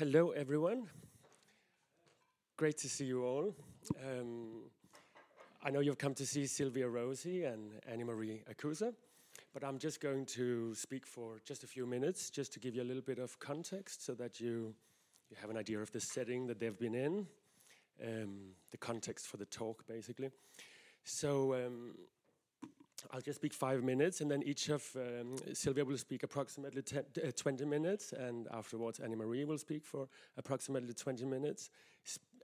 Hello, everyone. Great to see you all. Um, I know you've come to see Silvia Rosi and Annie Marie Accusa, but I'm just going to speak for just a few minutes, just to give you a little bit of context so that you, you have an idea of the setting that they've been in, um, the context for the talk, basically. So, um, I'll just speak five minutes, and then each of um, Silvia will speak approximately ten, uh, 20 minutes, and afterwards Annie Marie will speak for approximately 20 minutes.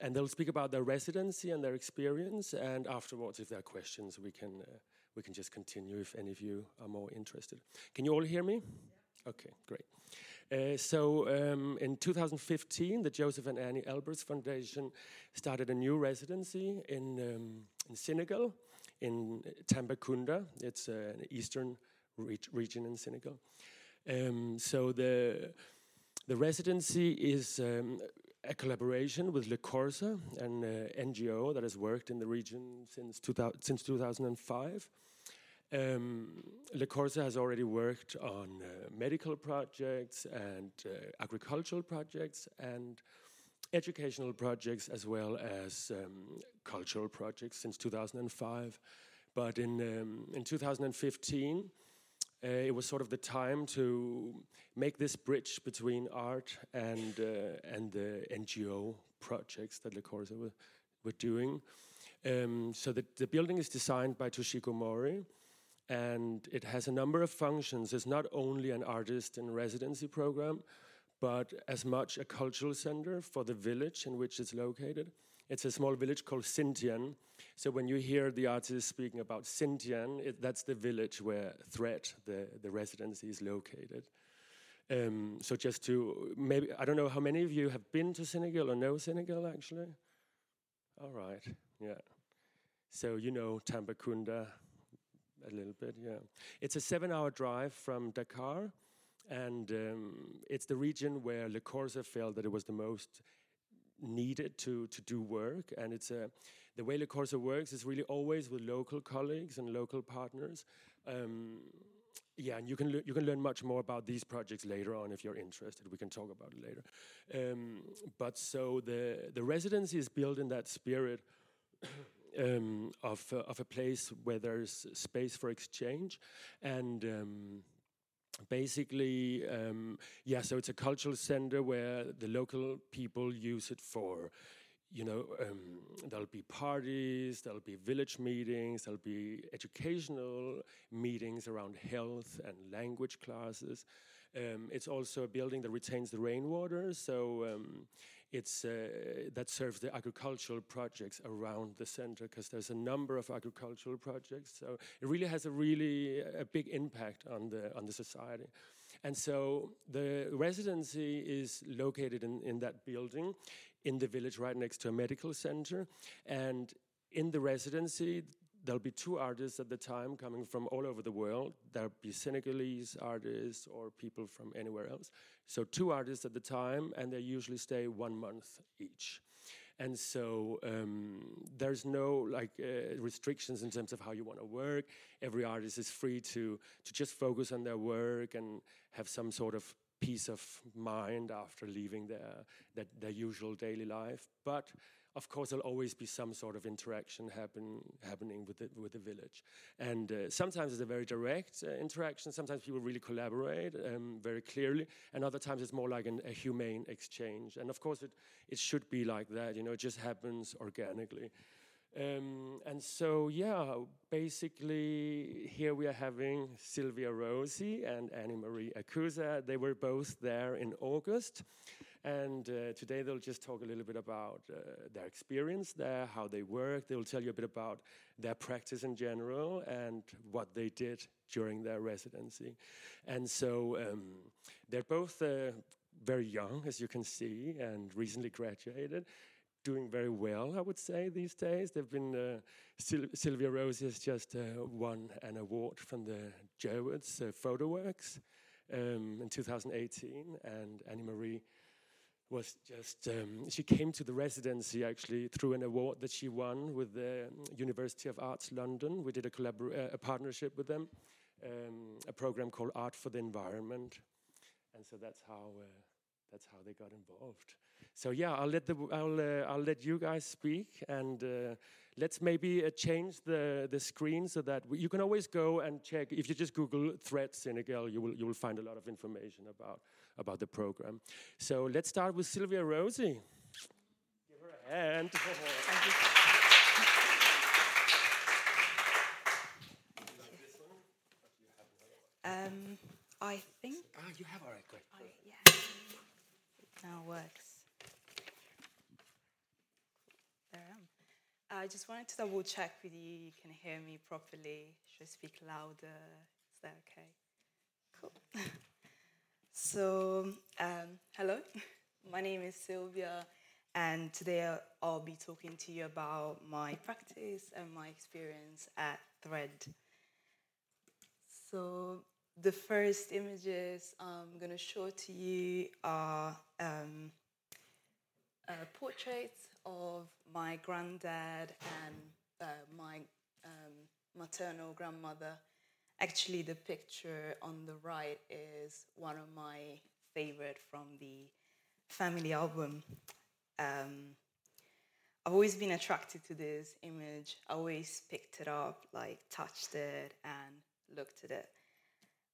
And they'll speak about their residency and their experience, and afterwards, if there are questions, we can, uh, we can just continue if any of you are more interested. Can you all hear me? Yeah. Okay, great. Uh, so um, in 2015, the Josef and Anni Albers Foundation started a new residency in, um, in Senegal in Tambacounda. It's an eastern re region in Senegal. Um, so the the residency is um, a collaboration with Le Korsa, an uh, NGO that has worked in the region since, 2000, since 2005. Um, Le Korsa has already worked on uh, medical projects and uh, agricultural projects and educational projects as well as um, cultural projects since 2005. But in, um, in 2015, uh, it was sort of the time to make this bridge between art and, uh, and the NGO projects that Le Korsa were, were doing. Um, so the, the building is designed by Toshiko Mori, and it has a number of functions. It's not only an artist in residency program, but as much a cultural center for the village in which it's located. It's a small village called Sinthian. So when you hear the artist speaking about Sinthian, it, that's the village where Thread, the, the residency, is located. Um, so just to maybe, I don't know how many of you have been to Senegal or know Senegal actually? All right, yeah. So you know Tambacounda a little bit, yeah. It's a seven hour drive from Dakar and um, it's the region where Le Korsa felt that it was the most needed to, to do work. And it's a, the way Le Korsa works is really always with local colleagues and local partners. Um, yeah, and you can you can learn much more about these projects later on if you're interested. We can talk about it later. Um, but so the the residency is built in that spirit um, of uh, of a place where there's space for exchange and um, basically, um, yeah, so it's a cultural center where the local people use it for you know, um, there'll be parties, there'll be village meetings, there'll be educational meetings around health and language classes. Um, it's also a building that retains the rainwater, so um, it's uh, that serves the agricultural projects around the center because there's a number of agricultural projects. So it really has a really a big impact on the on the society. And so the residency is located in, in that building in the village right next to a medical center. And in the residency, there'll be two artists at the time coming from all over the world. There'll be Senegalese artists or people from anywhere else. So two artists at the time, and they usually stay one month each. And so um, there's no like uh, restrictions in terms of how you want to work. Every artist is free to to just focus on their work and have some sort of peace of mind after leaving their, their, their usual daily life. But of course, there'll always be some sort of interaction happen, happening with the, with the village. And uh, sometimes it's a very direct uh, interaction. Sometimes people really collaborate um, very clearly. And other times it's more like an, a humane exchange. And of course, it, it should be like that. You know, it just happens organically. Um, and so, yeah, basically, here we are having Silvia Rosi and Annie Marie Accusa. They were both there in August. And uh, today they'll just talk a little bit about uh, their experience there, how they work. They'll tell you a bit about their practice in general and what they did during their residency. And so um, they're both uh, very young, as you can see, and recently graduated doing very well, I would say, these days. They've been, uh, Sil Silvia Rosi has just uh, won an award from the Jerwoods uh, PhotoWorks um, in 2018, and Annie Marie was just, um, she came to the residency actually through an award that she won with the University of Arts London. We did a, collabor- uh, a partnership with them, um, a program called Art for the Environment. And so that's how, uh, that's how they got involved. So yeah, I'll let the I'll uh, I'll let you guys speak, and uh, let's maybe uh, change the the screen so that we, you can always go and check. If you just Google Thread Senegal, you will you will find a lot of information about about the program. So let's start with Silvia Rosi. Give her a hand. Um, I think. Ah, you have all right, great. I, yeah. It now works. There I am. I just wanted to double check with you. You can hear me properly. Should I speak louder? Is that okay? Cool. so, um, hello. My name is Silvia, and today I'll be talking to you about my practice and my experience at Thread. So, the first images I'm going to show to you are um, uh, portraits of my granddad and uh, my um, maternal grandmother. Actually, the picture on the right is one of my favorite from the family album. Um, I've always been attracted to this image. I always picked it up, like touched it, and looked at it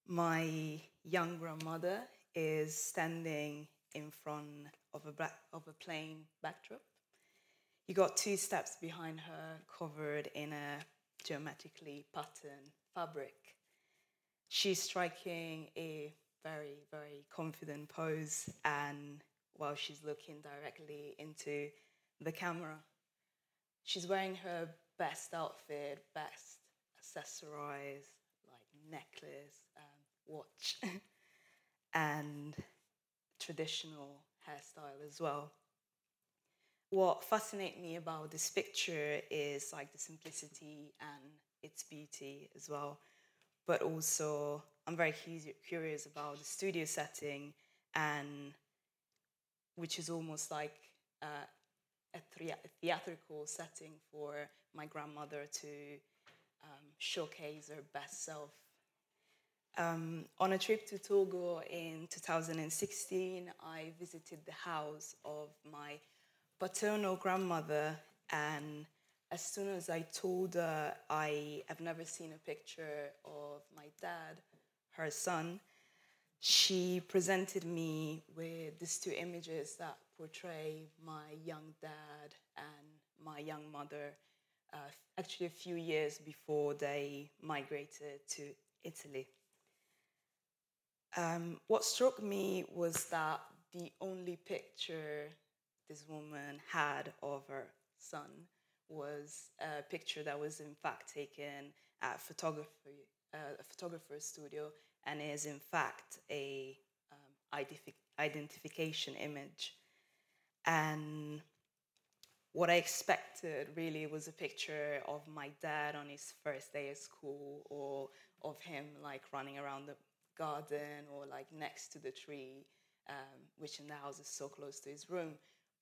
my young grandmother is standing in front of a, black, of a plain backdrop. You got two steps behind her covered in a geometrically patterned fabric. She's striking a very, very confident pose, and while she's looking directly into the camera, she's wearing her best outfit, best accessorized, like necklace, watch and traditional hairstyle as well. What fascinates me about this picture is like the simplicity and its beauty as well. But also, I'm very curious about the studio setting and which is almost like uh, a, a, theatrical setting for my grandmother to um, showcase her best self. Um, on a trip to Togo in 2016, I visited the house of my paternal grandmother, and as soon as I told her I have never seen a picture of my dad, her son, she presented me with these two images that portray my young dad and my young mother, uh, actually a few years before they migrated to Italy. Um, what struck me was that the only picture this woman had of her son was a picture that was in fact taken at photography, uh, a photographer's studio and is in fact a um, identif- identification image. And what I expected really was a picture of my dad on his first day of school or of him like running around the garden or like next to the tree, um, which in the house is so close to his room.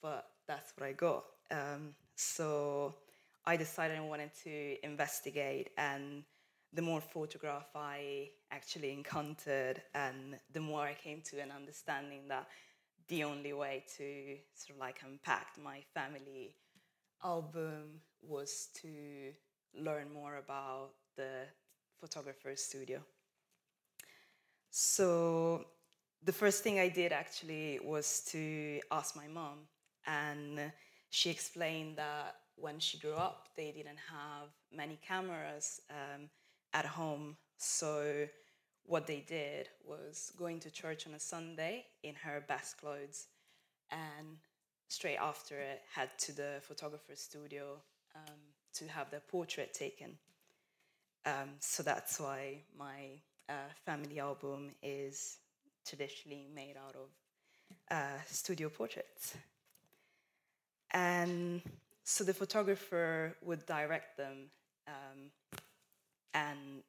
But that's what I got. Um, so I decided I wanted to investigate, and the more photograph I actually encountered, and the more I came to an understanding that the only way to sort of like unpack my family album was to learn more about the photographer's studio. So the first thing I did actually was to ask my mom, and she explained that when she grew up, they didn't have many cameras um, at home. So what they did was going to church on a Sunday in her best clothes, and straight after it, head to the photographer's studio um, to have their portrait taken. Um, so that's why my uh, family album is traditionally made out of uh, studio portraits. And so the photographer would direct them um, and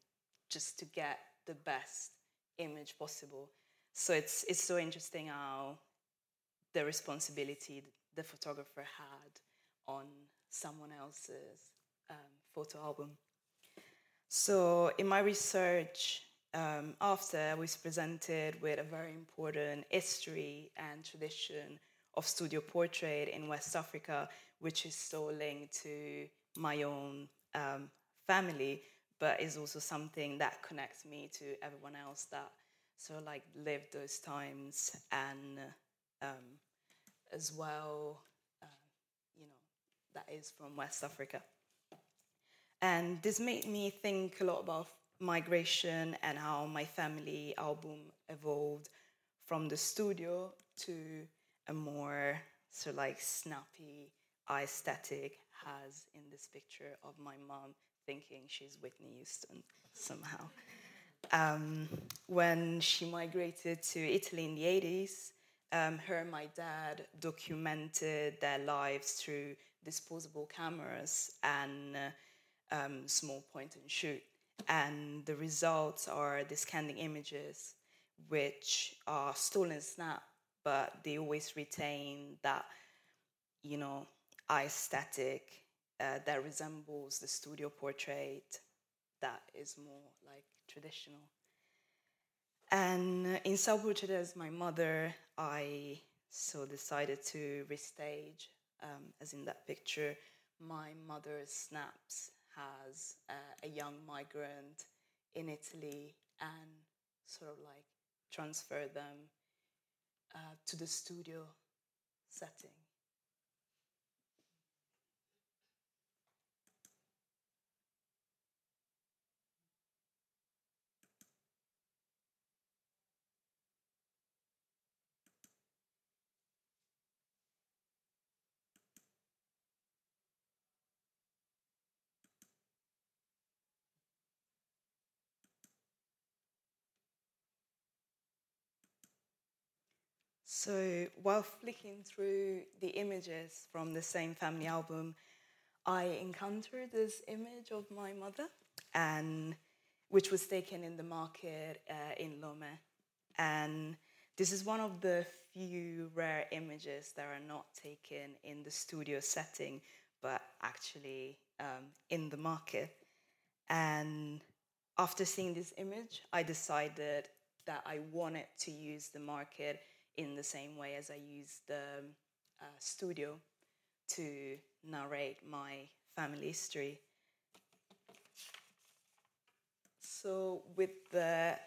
just to get the best image possible. So it's, it's so interesting how the responsibility the photographer had on someone else's um, photo album. So in my research, um, after, I was presented with a very important history and tradition of studio portrait in West Africa, which is so linked to my own um, family, but is also something that connects me to everyone else that sort of like lived those times and um, as well, uh, you know, that is from West Africa. And this made me think a lot about migration and how my family album evolved from the studio to a more sort of like snappy aesthetic has in this picture of my mom thinking she's Whitney Houston somehow. Um, when she migrated to Italy in the 80s, um, her and my dad documented their lives through disposable cameras and uh, um, small point and shoot. And the results are the scanning images, which are stolen snap, but they always retain that, you know, aesthetic uh, that resembles the studio portrait that is more like traditional. And in Portrait as my mother, I so decided to restage, um, as in that picture, my mother's snaps has uh, a young migrant in Italy and sort of like transfer them uh, to the studio setting. So while flicking through the images from the same family album, I encountered this image of my mother, and which was taken in the market uh, in Lome. And this is one of the few rare images that are not taken in the studio setting, but actually um, in the market. And after seeing this image, I decided that I wanted to use the market in the same way as I use the uh, studio to narrate my family history. So, with the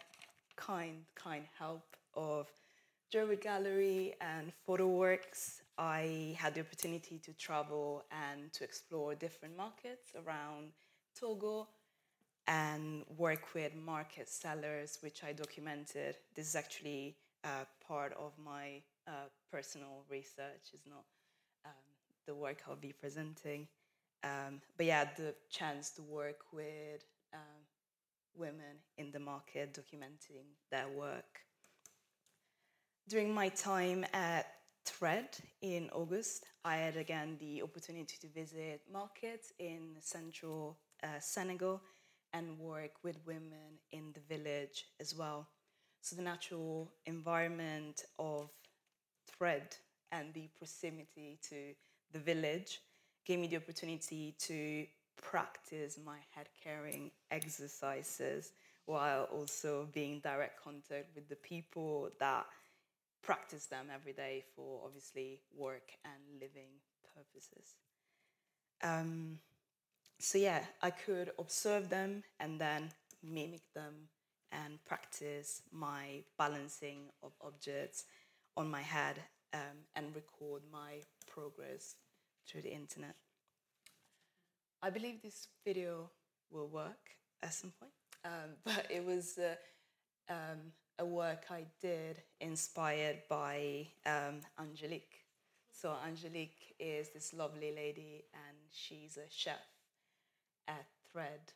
kind, kind help of Jerwood Gallery and PhotoWorks, I had the opportunity to travel and to explore different markets around Togo and work with market sellers, which I documented. This is actually uh, part of my uh, personal research, is not um, the work I'll be presenting. Um, but yeah, the chance to work with um, women in the market documenting their work. During my time at Thread in August, I had again the opportunity to visit markets in central uh, Senegal and work with women in the village as well. So the natural environment of thread and the proximity to the village gave me the opportunity to practice my head carrying exercises while also being in direct contact with the people that practice them every day for obviously work and living purposes. Um, so yeah, I could observe them and then mimic them and practice my balancing of objects on my head um, and record my progress through the internet. I believe this video will work at some point, um, but it was uh, um, a work I did inspired by um, Angelique. So, Angelique is this lovely lady, and she's a chef at Thread.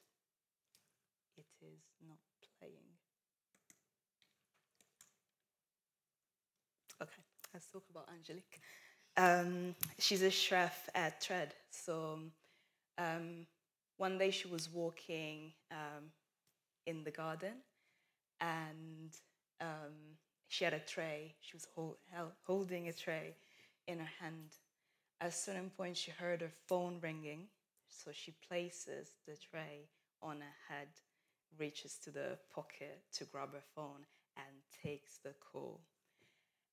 It is not playing. Okay, let's talk about Angelique. Um, she's a chef at Thread. So um, one day she was walking um, in the garden and um, she had a tray. She was hold, held, holding a tray in her hand. At a certain point, she heard her phone ringing. So she places the tray on her head reaches to the pocket to grab her phone and takes the call.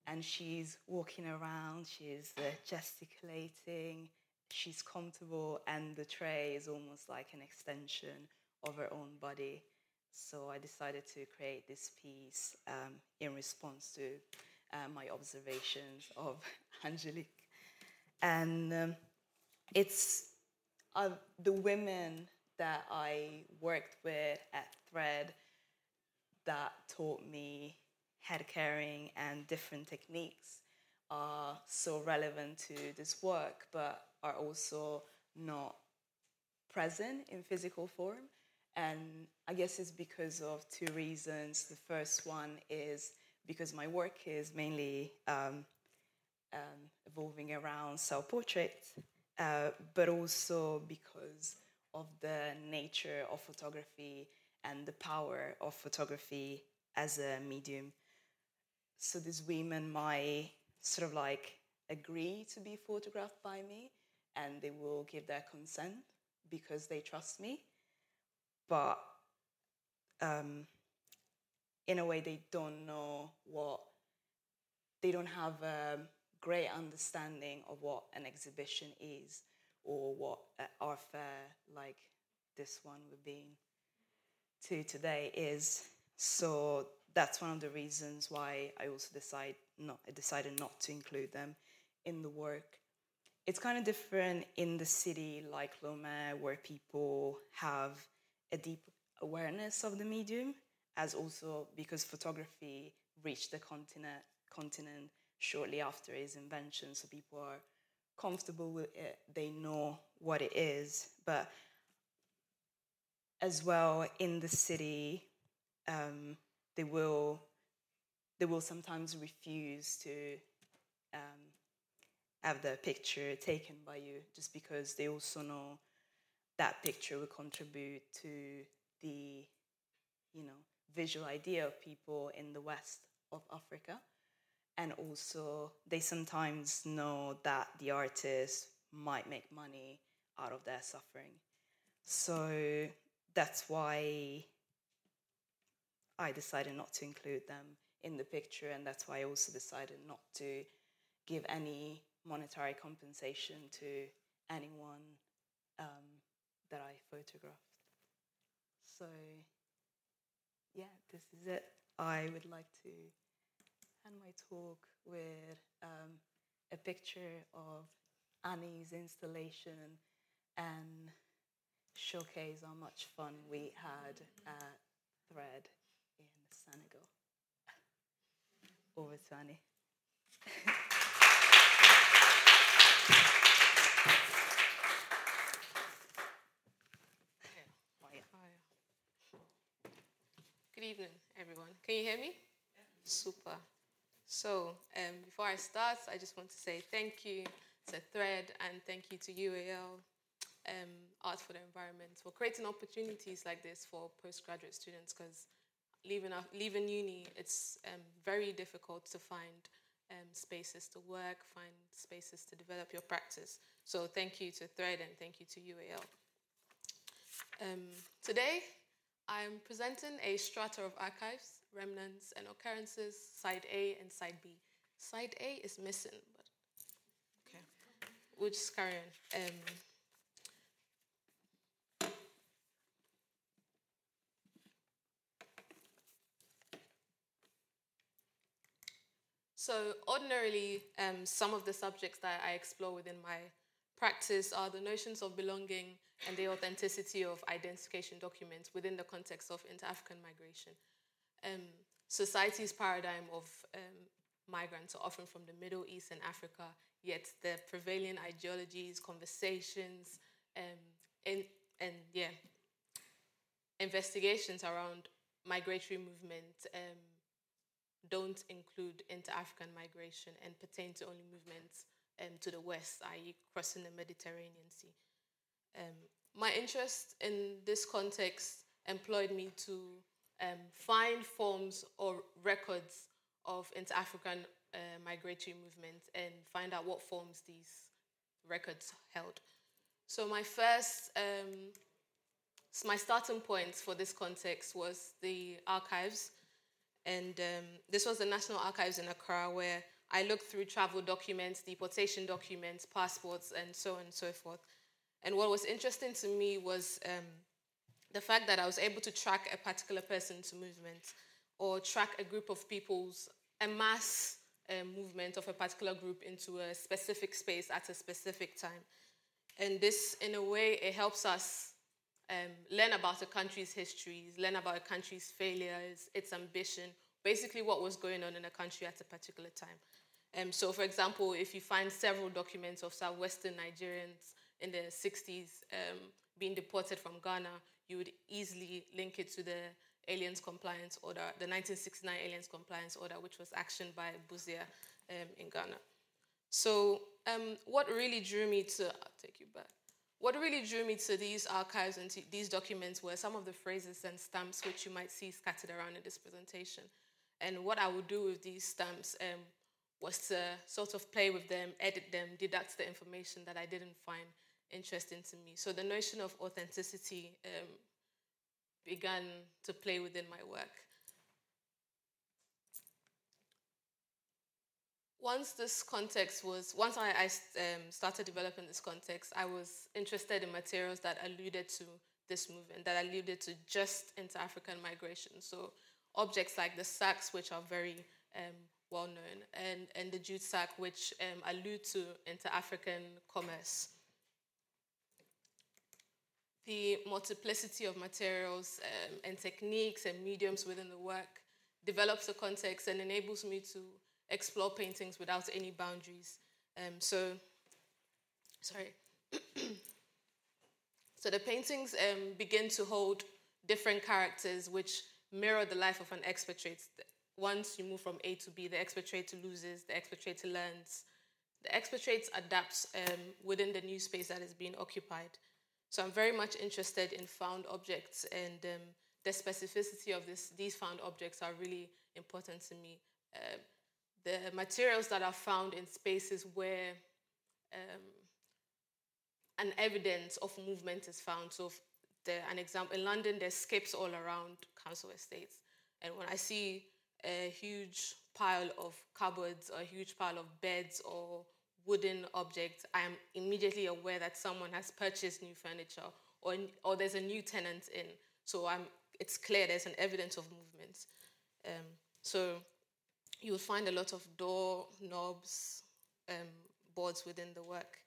And she's walking around, she's uh, gesticulating, she's comfortable, and the tray is almost like an extension of her own body. So I decided to create this piece um, in response to uh, my observations of Angelique. And um, it's uh, the women that I worked with at Thread that taught me head carrying and different techniques are so relevant to this work, but are also not present in physical form. And I guess it's because of two reasons. The first one is because my work is mainly um, um, evolving around self portraits, uh, but also because of the nature of photography and the power of photography as a medium. So these women might sort of like agree to be photographed by me and they will give their consent because they trust me. But um, in a way, they don't know what, they don't have a great understanding of what an exhibition is or what our fair like this one we've been to today is. So that's one of the reasons why I also decide not I decided not to include them in the work. It's kind of different in the city like Lomé, where people have a deep awareness of the medium, as also because photography reached the continent continent shortly after its invention, so people are comfortable with it, they know what it is. But as well in the city, um, they will they will sometimes refuse to um, have the picture taken by you just because they also know that picture will contribute to the you know visual idea of people in the west of Africa and also they sometimes know that the artist might make money out of their suffering. So that's why I decided not to include them in the picture, and that's why I also decided not to give any monetary compensation to anyone um, that I photographed. So, yeah, this is it. I would like to end my talk with um, a picture of Annie's installation and showcase how much fun we had at Thread in Senegal. Over to Annie. Good evening, everyone. Can you hear me? Super. So, um, before I start, I just want to say thank you to Thread and thank you to UAL um, Art for the Environment for creating opportunities like this for postgraduate students because leaving, leaving uni, it's um, very difficult to find um, spaces to work, find spaces to develop your practice. So, thank you to Thread and thank you to UAL. Um, today, I'm presenting a strata of archives remnants, and occurrences, side A and side B. Side A is missing, but okay. We'll just carry on. So, ordinarily, um, some of the subjects that I explore within my practice are the notions of belonging and the authenticity of identification documents within the context of inter African migration. Um, society's paradigm of um, migrants are often from the Middle East and Africa, yet the prevailing ideologies, conversations, um, and, and yeah, investigations around migratory movement um, don't include inter-African migration and pertain to only movements um, to the west, i.e. crossing the Mediterranean Sea. Um, my interest in this context employed me to um, find forms or records of inter-African uh, migratory movements and find out what forms these records held. So my first um, my starting point for this context was the archives. And um, this was the National Archives in Accra, where I looked through travel documents, deportation documents, passports, and so on and so forth. And what was interesting to me was um, the fact that I was able to track a particular person's movement or track a group of people's, a mass um, movement of a particular group into a specific space at a specific time. And this, in a way, it helps us um, learn about a country's histories, learn about a country's failures, its ambition, basically what was going on in a country at a particular time. Um, so, for example, if you find several documents of Southwestern Nigerians in the 60s um, being deported from Ghana, you would easily link it to the Aliens Compliance Order, the 1969 Aliens Compliance Order, which was actioned by Busia um, in Ghana. So, um, what really drew me to, I'll take you back. What really drew me to these archives and these documents were some of the phrases and stamps which you might see scattered around in this presentation. And what I would do with these stamps um, was to sort of play with them, edit them, deduct the information that I didn't find interesting to me. So the notion of authenticity um, began to play within my work. Once this context was, once I, I um, started developing this context, I was interested in materials that alluded to this movement, that alluded to just inter African migration. So objects like the sacks, which are very um, well known, and, and the jute sack, which um, allude to inter African commerce the multiplicity of materials um, and techniques and mediums within the work develops a context and enables me to explore paintings without any boundaries. Um, so, sorry. so the paintings um, begin to hold different characters which mirror the life of an expatriate. Once you move from A to B, the expatriate loses, the expatriate learns. The expatriate adapts um, within the new space that is being occupied. So I'm very much interested in found objects, and um, the specificity of this, these found objects are really important to me. Uh, the materials that are found in spaces where um, an evidence of movement is found. So, the, an example in London, there's skips all around council estates, and when I see a huge pile of cupboards, or a huge pile of beds, or wooden objects, I am immediately aware that someone has purchased new furniture or, or there's a new tenant in. So I'm, it's clear there's an evidence of movement. Um, so you'll find a lot of door knobs, um, boards within the work.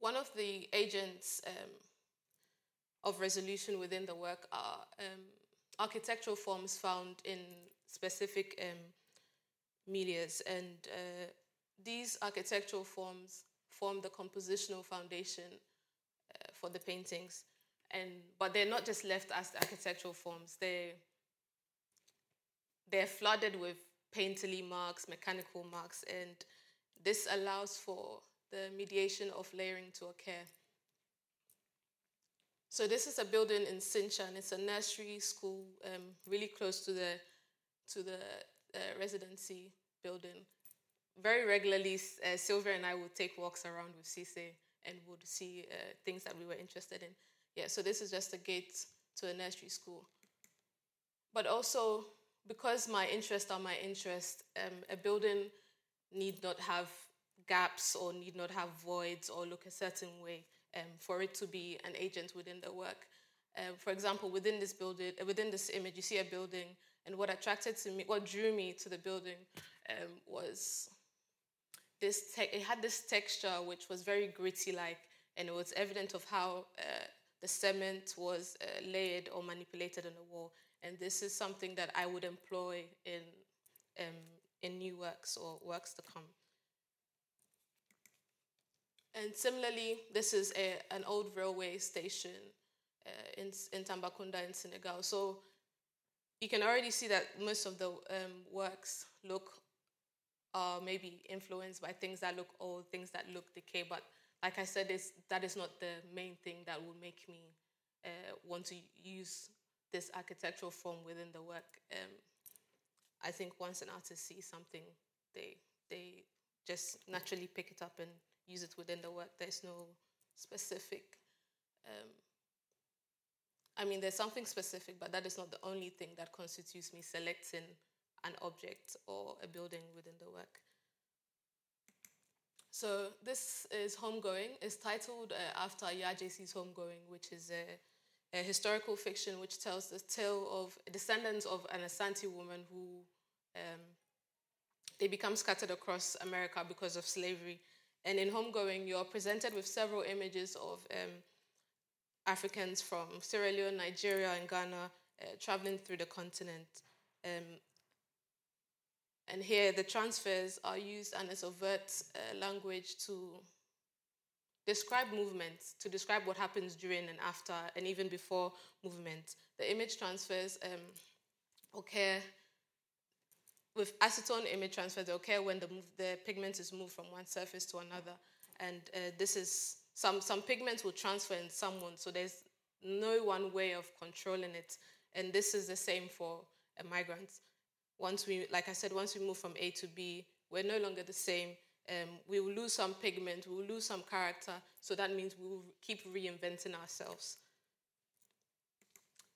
One of the agents um, of resolution within the work are um, architectural forms found in specific um, medias, and uh, these architectural forms form the compositional foundation uh, for the paintings. And but they're not just left as the architectural forms. They they're flooded with painterly marks, mechanical marks, and this allows for the mediation of layering to occur. So this is a building in Sinthian. It's a nursery school, um, really close to the to the uh, residency building. Very regularly, uh, Silvia and I would take walks around with Cisse and would see uh, things that we were interested in. Yeah, so this is just a gate to a nursery school. But also, because my interests are my interest, um, a building need not have gaps or need not have voids or look a certain way um, for it to be an agent within the work. Um, for example, within this building, within this image, you see a building and what attracted to me, what drew me to the building um, was this, te- it had this texture which was very gritty like, and it was evident of how uh, the cement was uh, layered or manipulated on the wall. And this is something that I would employ in, um, in new works or works to come. And similarly, this is a, an old railway station uh, in, in Tambacounda in Senegal. So you can already see that most of the um, works look are maybe influenced by things that look old, things that look decay. But like I said, that is not the main thing that will make me uh, want to use this architectural form within the work. Um, I think once an artist sees something, they they just naturally pick it up and use it within the work. There's no specific. Um, I mean, there's something specific, but that is not the only thing that constitutes me selecting an object or a building within the work. So this is Homegoing. It's titled uh, after Gyasi's Homegoing, which is a, a, historical fiction which tells the tale of descendants of an Asante woman who um, they become scattered across America because of slavery. And in Homegoing, you're presented with several images of um, Africans from Sierra Leone, Nigeria, and Ghana uh, traveling through the continent. Um, and here the transfers are used and as overt uh, language to describe movement to describe what happens during and after and even before movement. The image transfers um, occur with acetone image transfers, they occur when the, the pigment is moved from one surface to another. And uh, this is, some, some pigments will transfer in someone, so there's no one way of controlling it. And this is the same for uh, migrants once we, like I said, once we move from A to B, we're no longer the same. Um, we will lose some pigment, we will lose some character, so that means we will keep reinventing ourselves.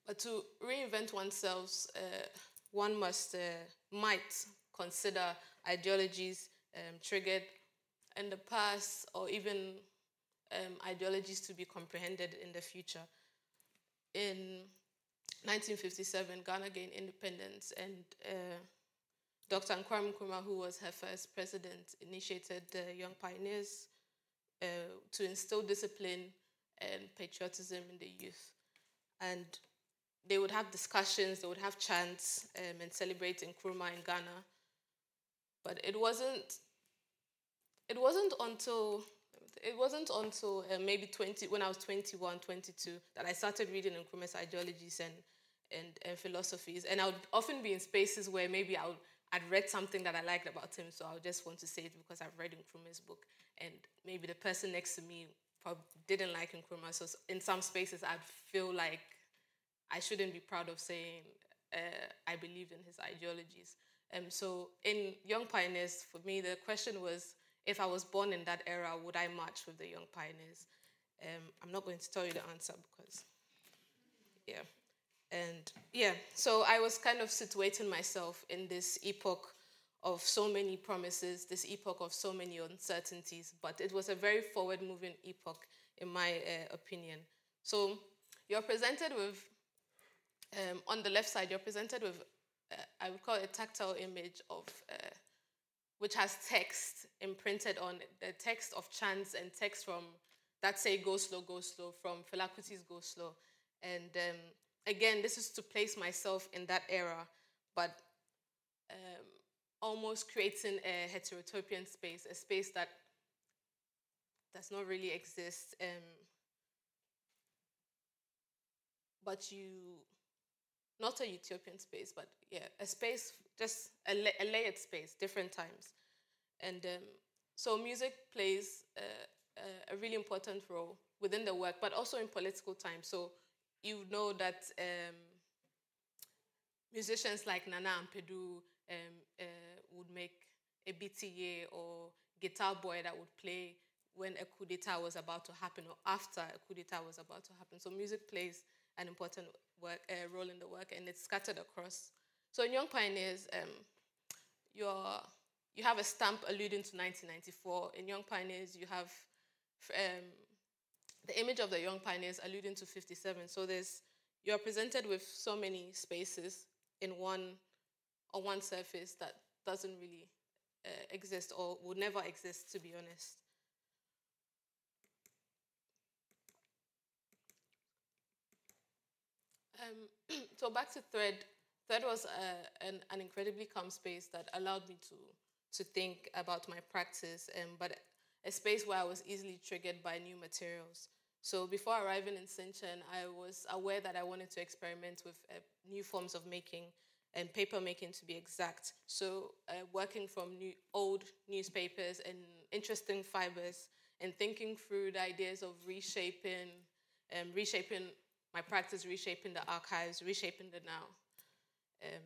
But to reinvent oneself, uh, one must, uh, might consider ideologies um, triggered in the past or even um, ideologies to be comprehended in the future. In 1957, Ghana gained independence, and uh, Dr. Kwame Nkrumah, who was her first president, initiated the Young Pioneers uh, to instill discipline and patriotism in the youth. And they would have discussions, they would have chants, um, and celebrate Nkrumah in Ghana. But it wasn't. It wasn't until it wasn't until uh, maybe 20, when I was 21, 22, that I started reading Nkrumah's ideologies and, and, and philosophies. And I would often be in spaces where maybe I would, I'd read something that I liked about him, so I just want to say it because I've read Nkrumah's book. And maybe the person next to me didn't like Nkrumah, so in some spaces I'd feel like I shouldn't be proud of saying uh, I believed in his ideologies. Um, so in Young Pioneers, for me, the question was, if I was born in that era, would I march with the young pioneers? Um, I'm not going to tell you the answer because, yeah. And yeah, so I was kind of situating myself in this epoch of so many promises, this epoch of so many uncertainties, but it was a very forward moving epoch, in my uh, opinion. So you're presented with, um, on the left side, you're presented with, uh, I would call it a tactile image of uh, which has text imprinted on it, the text of chants and text from that say go slow, go slow, from Fela Go Slow. And um, again, this is to place myself in that era, but um, almost creating a heterotopian space, a space that does not really exist. Um, but you, not a utopian space, but yeah, a space just a, la- a layered space, different times. And um, so music plays a, a, really important role within the work, but also in political times. So you know that um, musicians like Nana Ampadu um, uh, would make a BTA or guitar boy that would play when a coup d'etat was about to happen or after a coup d'etat was about to happen. So music plays an important work, uh, role in the work and it's scattered across so in Young Pioneers, um, you have a stamp alluding to 1994. In Young Pioneers, you have um, the image of the Young Pioneers alluding to 57. So there's you are presented with so many spaces in one on one surface that doesn't really uh, exist or would never exist, to be honest. Um, so back to thread that was a, an, an, incredibly calm space that allowed me to to think about my practice, um, but a space where I was easily triggered by new materials. So before arriving in Sinthian, I was aware that I wanted to experiment with uh, new forms of making and paper making to be exact. So uh, working from new, old newspapers and interesting fibers and thinking through the ideas of reshaping, um, reshaping my practice, reshaping the archives, reshaping the now. Um,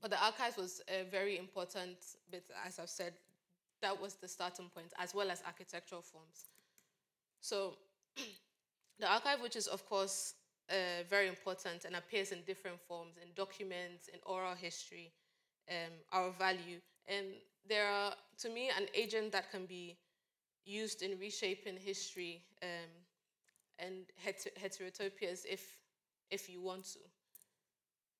but the archives was a very important bit, as I've said, that was the starting point, as well as architectural forms. So, the archive, which is of course uh, very important and appears in different forms, in documents, in oral history, um, our value, and there are, to me, an agent that can be used in reshaping history um, and heter- heterotopias if, if you want to.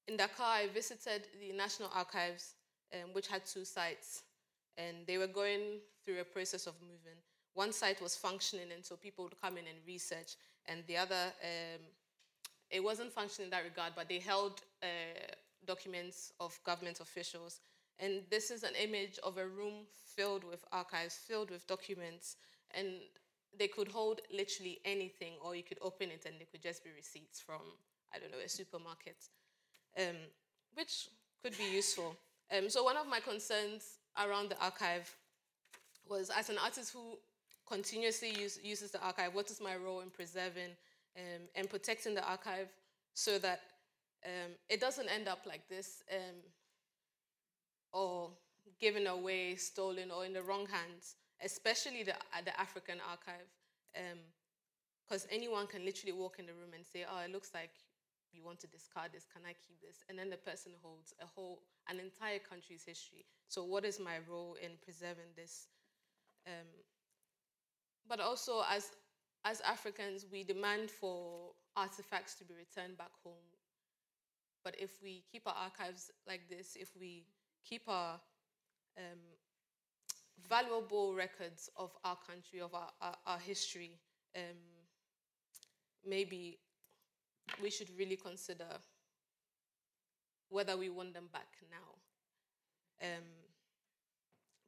In Dakar, I visited the National Archives, um, which had two sites, and they were going through a process of moving. One site was functioning, and so people would come in and research, and the other, um, it wasn't functioning in that regard, but they held uh, documents of government officials. And this is an image of a room filled with archives, filled with documents, and they could hold literally anything, or you could open it and it could just be receipts from, I don't know, a supermarket, um, which could be useful. Um, so, one of my concerns around the archive was as an artist who continuously use, uses the archive, what is my role in preserving um, and protecting the archive so that um, it doesn't end up like this um, or given away, stolen, or in the wrong hands, especially the, uh, the African archive. Because um, anyone can literally walk in the room and say, oh, it looks like you want to discard this, can I keep this? And then the person holds a whole, an entire country's history. So, what is my role in preserving this? Um, but also, as as Africans, we demand for artifacts to be returned back home. But if we keep our archives like this, if we keep our um, valuable records of our country, of our, our, our history, um, maybe we should really consider whether we want them back now. Um,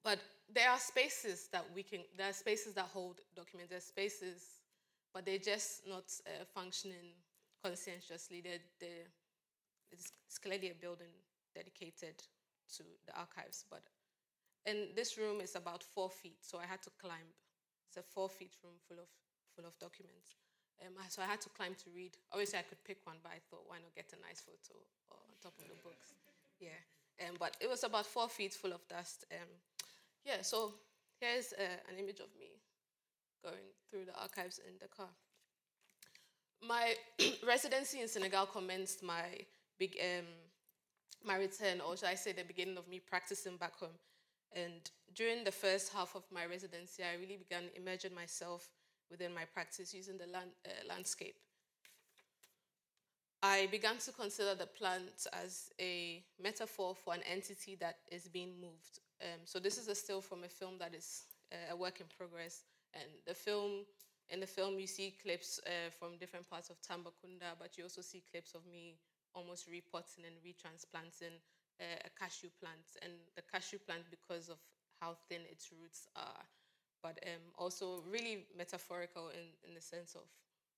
but there are spaces that we can, there are spaces that hold documents, there are spaces, but they're just not uh, functioning conscientiously. They're, they're, it's, clearly a building dedicated to the archives, but and this room is about four feet, so I had to climb. It's a four feet room full of full of documents. Um, so I had to climb to read. Obviously, I could pick one, but I thought, why not get a nice photo on top of the books? Yeah. Um, but it was about four feet full of dust. Um, yeah, so here's uh, an image of me going through the archives in the car. My residency in Senegal commenced my big um, my return, or should I say, the beginning of me practicing back home. And during the first half of my residency, I really began immersing myself within my practice using the land, uh, landscape. I began to consider the plant as a metaphor for an entity that is being moved. Um, so this is a still from a film that is uh, a work in progress, and the film in the film you see clips uh, from different parts of Tambacounda, but you also see clips of me almost repotting and retransplanting uh, a cashew plant, and the cashew plant because of how thin its roots are, but um, also really metaphorical in, in the sense of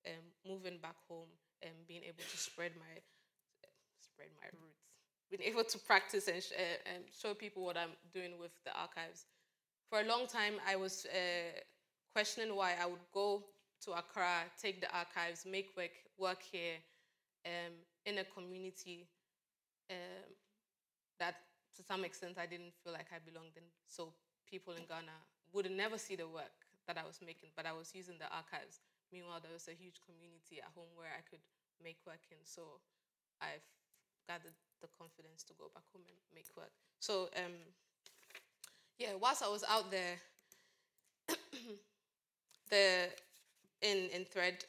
um, moving back home and being able to spread my spread my roots, being able to practice and, sh- uh, and show people what I'm doing with the archives. For a long time, I was uh, questioning why I would go to Accra, take the archives, make work work here um, in a community um, that to some extent I didn't feel like I belonged in. So people in Ghana would never see the work that I was making, but I was using the archives. Meanwhile, there was a huge community at home where I could make work in. So I've gathered the confidence to go back home and make work. So um, yeah, whilst I was out there, the in in thread,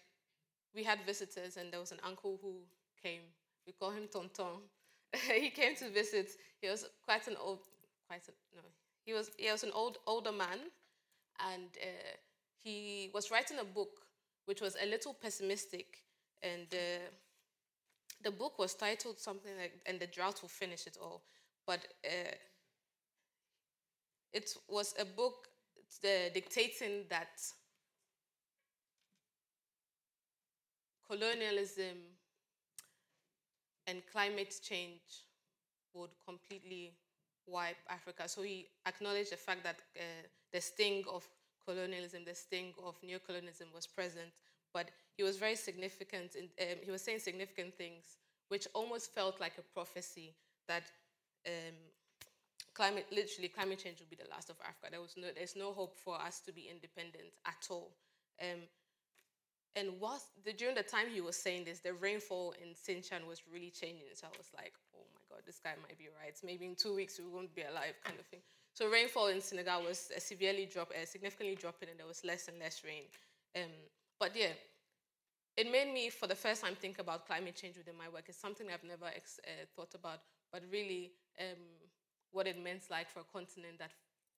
we had visitors, and there was an uncle who came. We call him Tonton. he came to visit. He was quite an old, quite a, no, he was he was an old older man, and uh, he was writing a book which was a little pessimistic, and uh, the book was titled something like "And the Drought Will Finish It All," but uh, it was a book uh, dictating that colonialism and climate change would completely wipe Africa. So he acknowledged the fact that uh, the sting of colonialism, the sting of neocolonialism was present, but he was very significant. In, um, he was saying significant things, which almost felt like a prophecy that um, climate, literally, climate change would be the last of Africa. There was no, there's no hope for us to be independent at all. Um, and whilst the, during the time he was saying this, the rainfall in Sinthian was really changing. So I was like, oh my god, this guy might be right. Maybe in two weeks we won't be alive, kind of thing. So rainfall in Senegal was severely drop, uh, significantly dropping, and there was less and less rain. Um, but yeah, it made me, for the first time, think about climate change within my work. It's something I've never ex- uh, thought about, but really um, what it means like for a continent that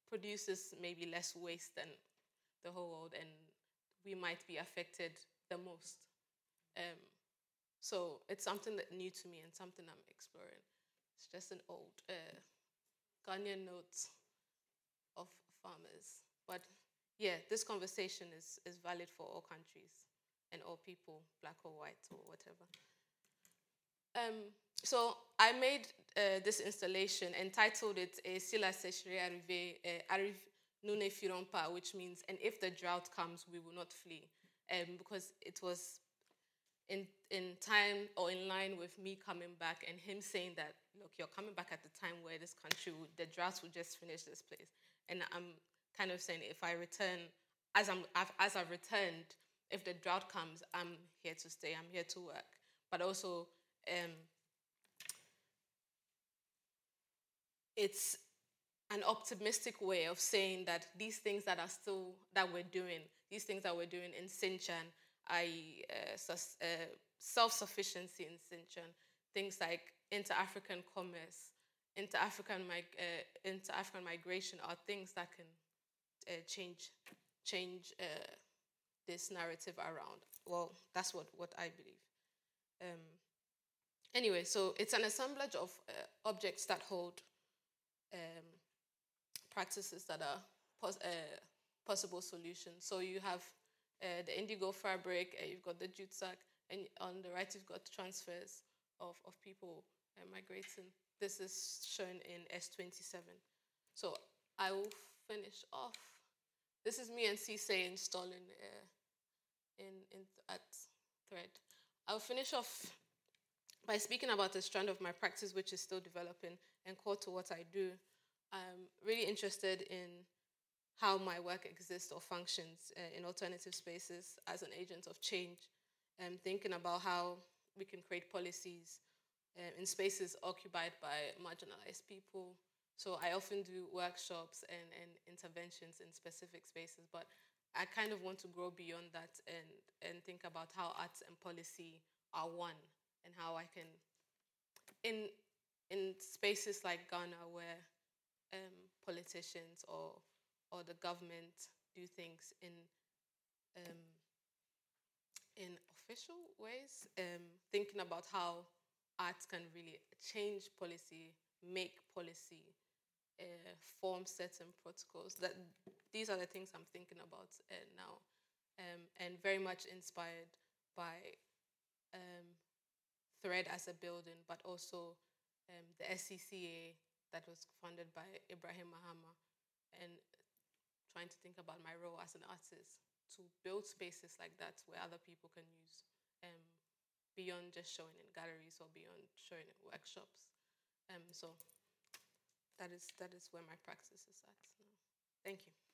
produces maybe less waste than the whole world, and we might be affected the most. Um, so it's something that new to me and something I'm exploring. It's just an old uh, Ghanaian note farmers. But yeah, this conversation is, is valid for all countries and all people, black or white or whatever. Um, so I made uh, this installation entitled it uh, Sila Sécherie Arrive, uh, Arrive Nous ne fuirons pas, which means, and if the drought comes, we will not flee. Um, because it was in, in time or in line with me coming back and him saying that, look, you're coming back at the time where this country, would, the drought will just finish this place. And I'm kind of saying if I return, as, I'm, as I've returned, if the drought comes, I'm here to stay, I'm here to work. But also, um, it's an optimistic way of saying that these things that are still that we're doing, these things that we're doing in Sinthian, i.e., uh, sus- uh, self-sufficiency in Sinthian, things like inter-African commerce, inter-African mig- uh, inter-African migration, are things that can uh, change change uh, this narrative around. Well, that's what what I believe. Um, anyway, so it's an assemblage of uh, objects that hold. Um, practices that are pos- uh, possible solutions. So you have uh, the indigo fabric, you've got the jute sack, and on the right you've got transfers of, of people migrating. This is shown in S27. So I will finish off. This is me and Cisse installing uh, in, in at Thread. I'll finish off by speaking about a strand of my practice which is still developing and core to what I do. I'm really interested in how my work exists or functions uh, in alternative spaces as an agent of change. Um, thinking about how we can create policies uh, in spaces occupied by marginalized people. So I often do workshops and, and interventions in specific spaces, but I kind of want to grow beyond that and, and think about how arts and policy are one and how I can, in, in spaces like Ghana where um, politicians or or the government do things in um, in official ways, um, thinking about how arts can really change policy, make policy, uh, form certain protocols. That these are the things I'm thinking about uh, now, um, and very much inspired by um, Thread as a building, but also um, the SCCA that was funded by Ibrahim Mahama, and trying to think about my role as an artist to build spaces like that where other people can use um, beyond just showing in galleries or beyond showing in workshops. Um, so that is that is where my practice is at now. Thank you.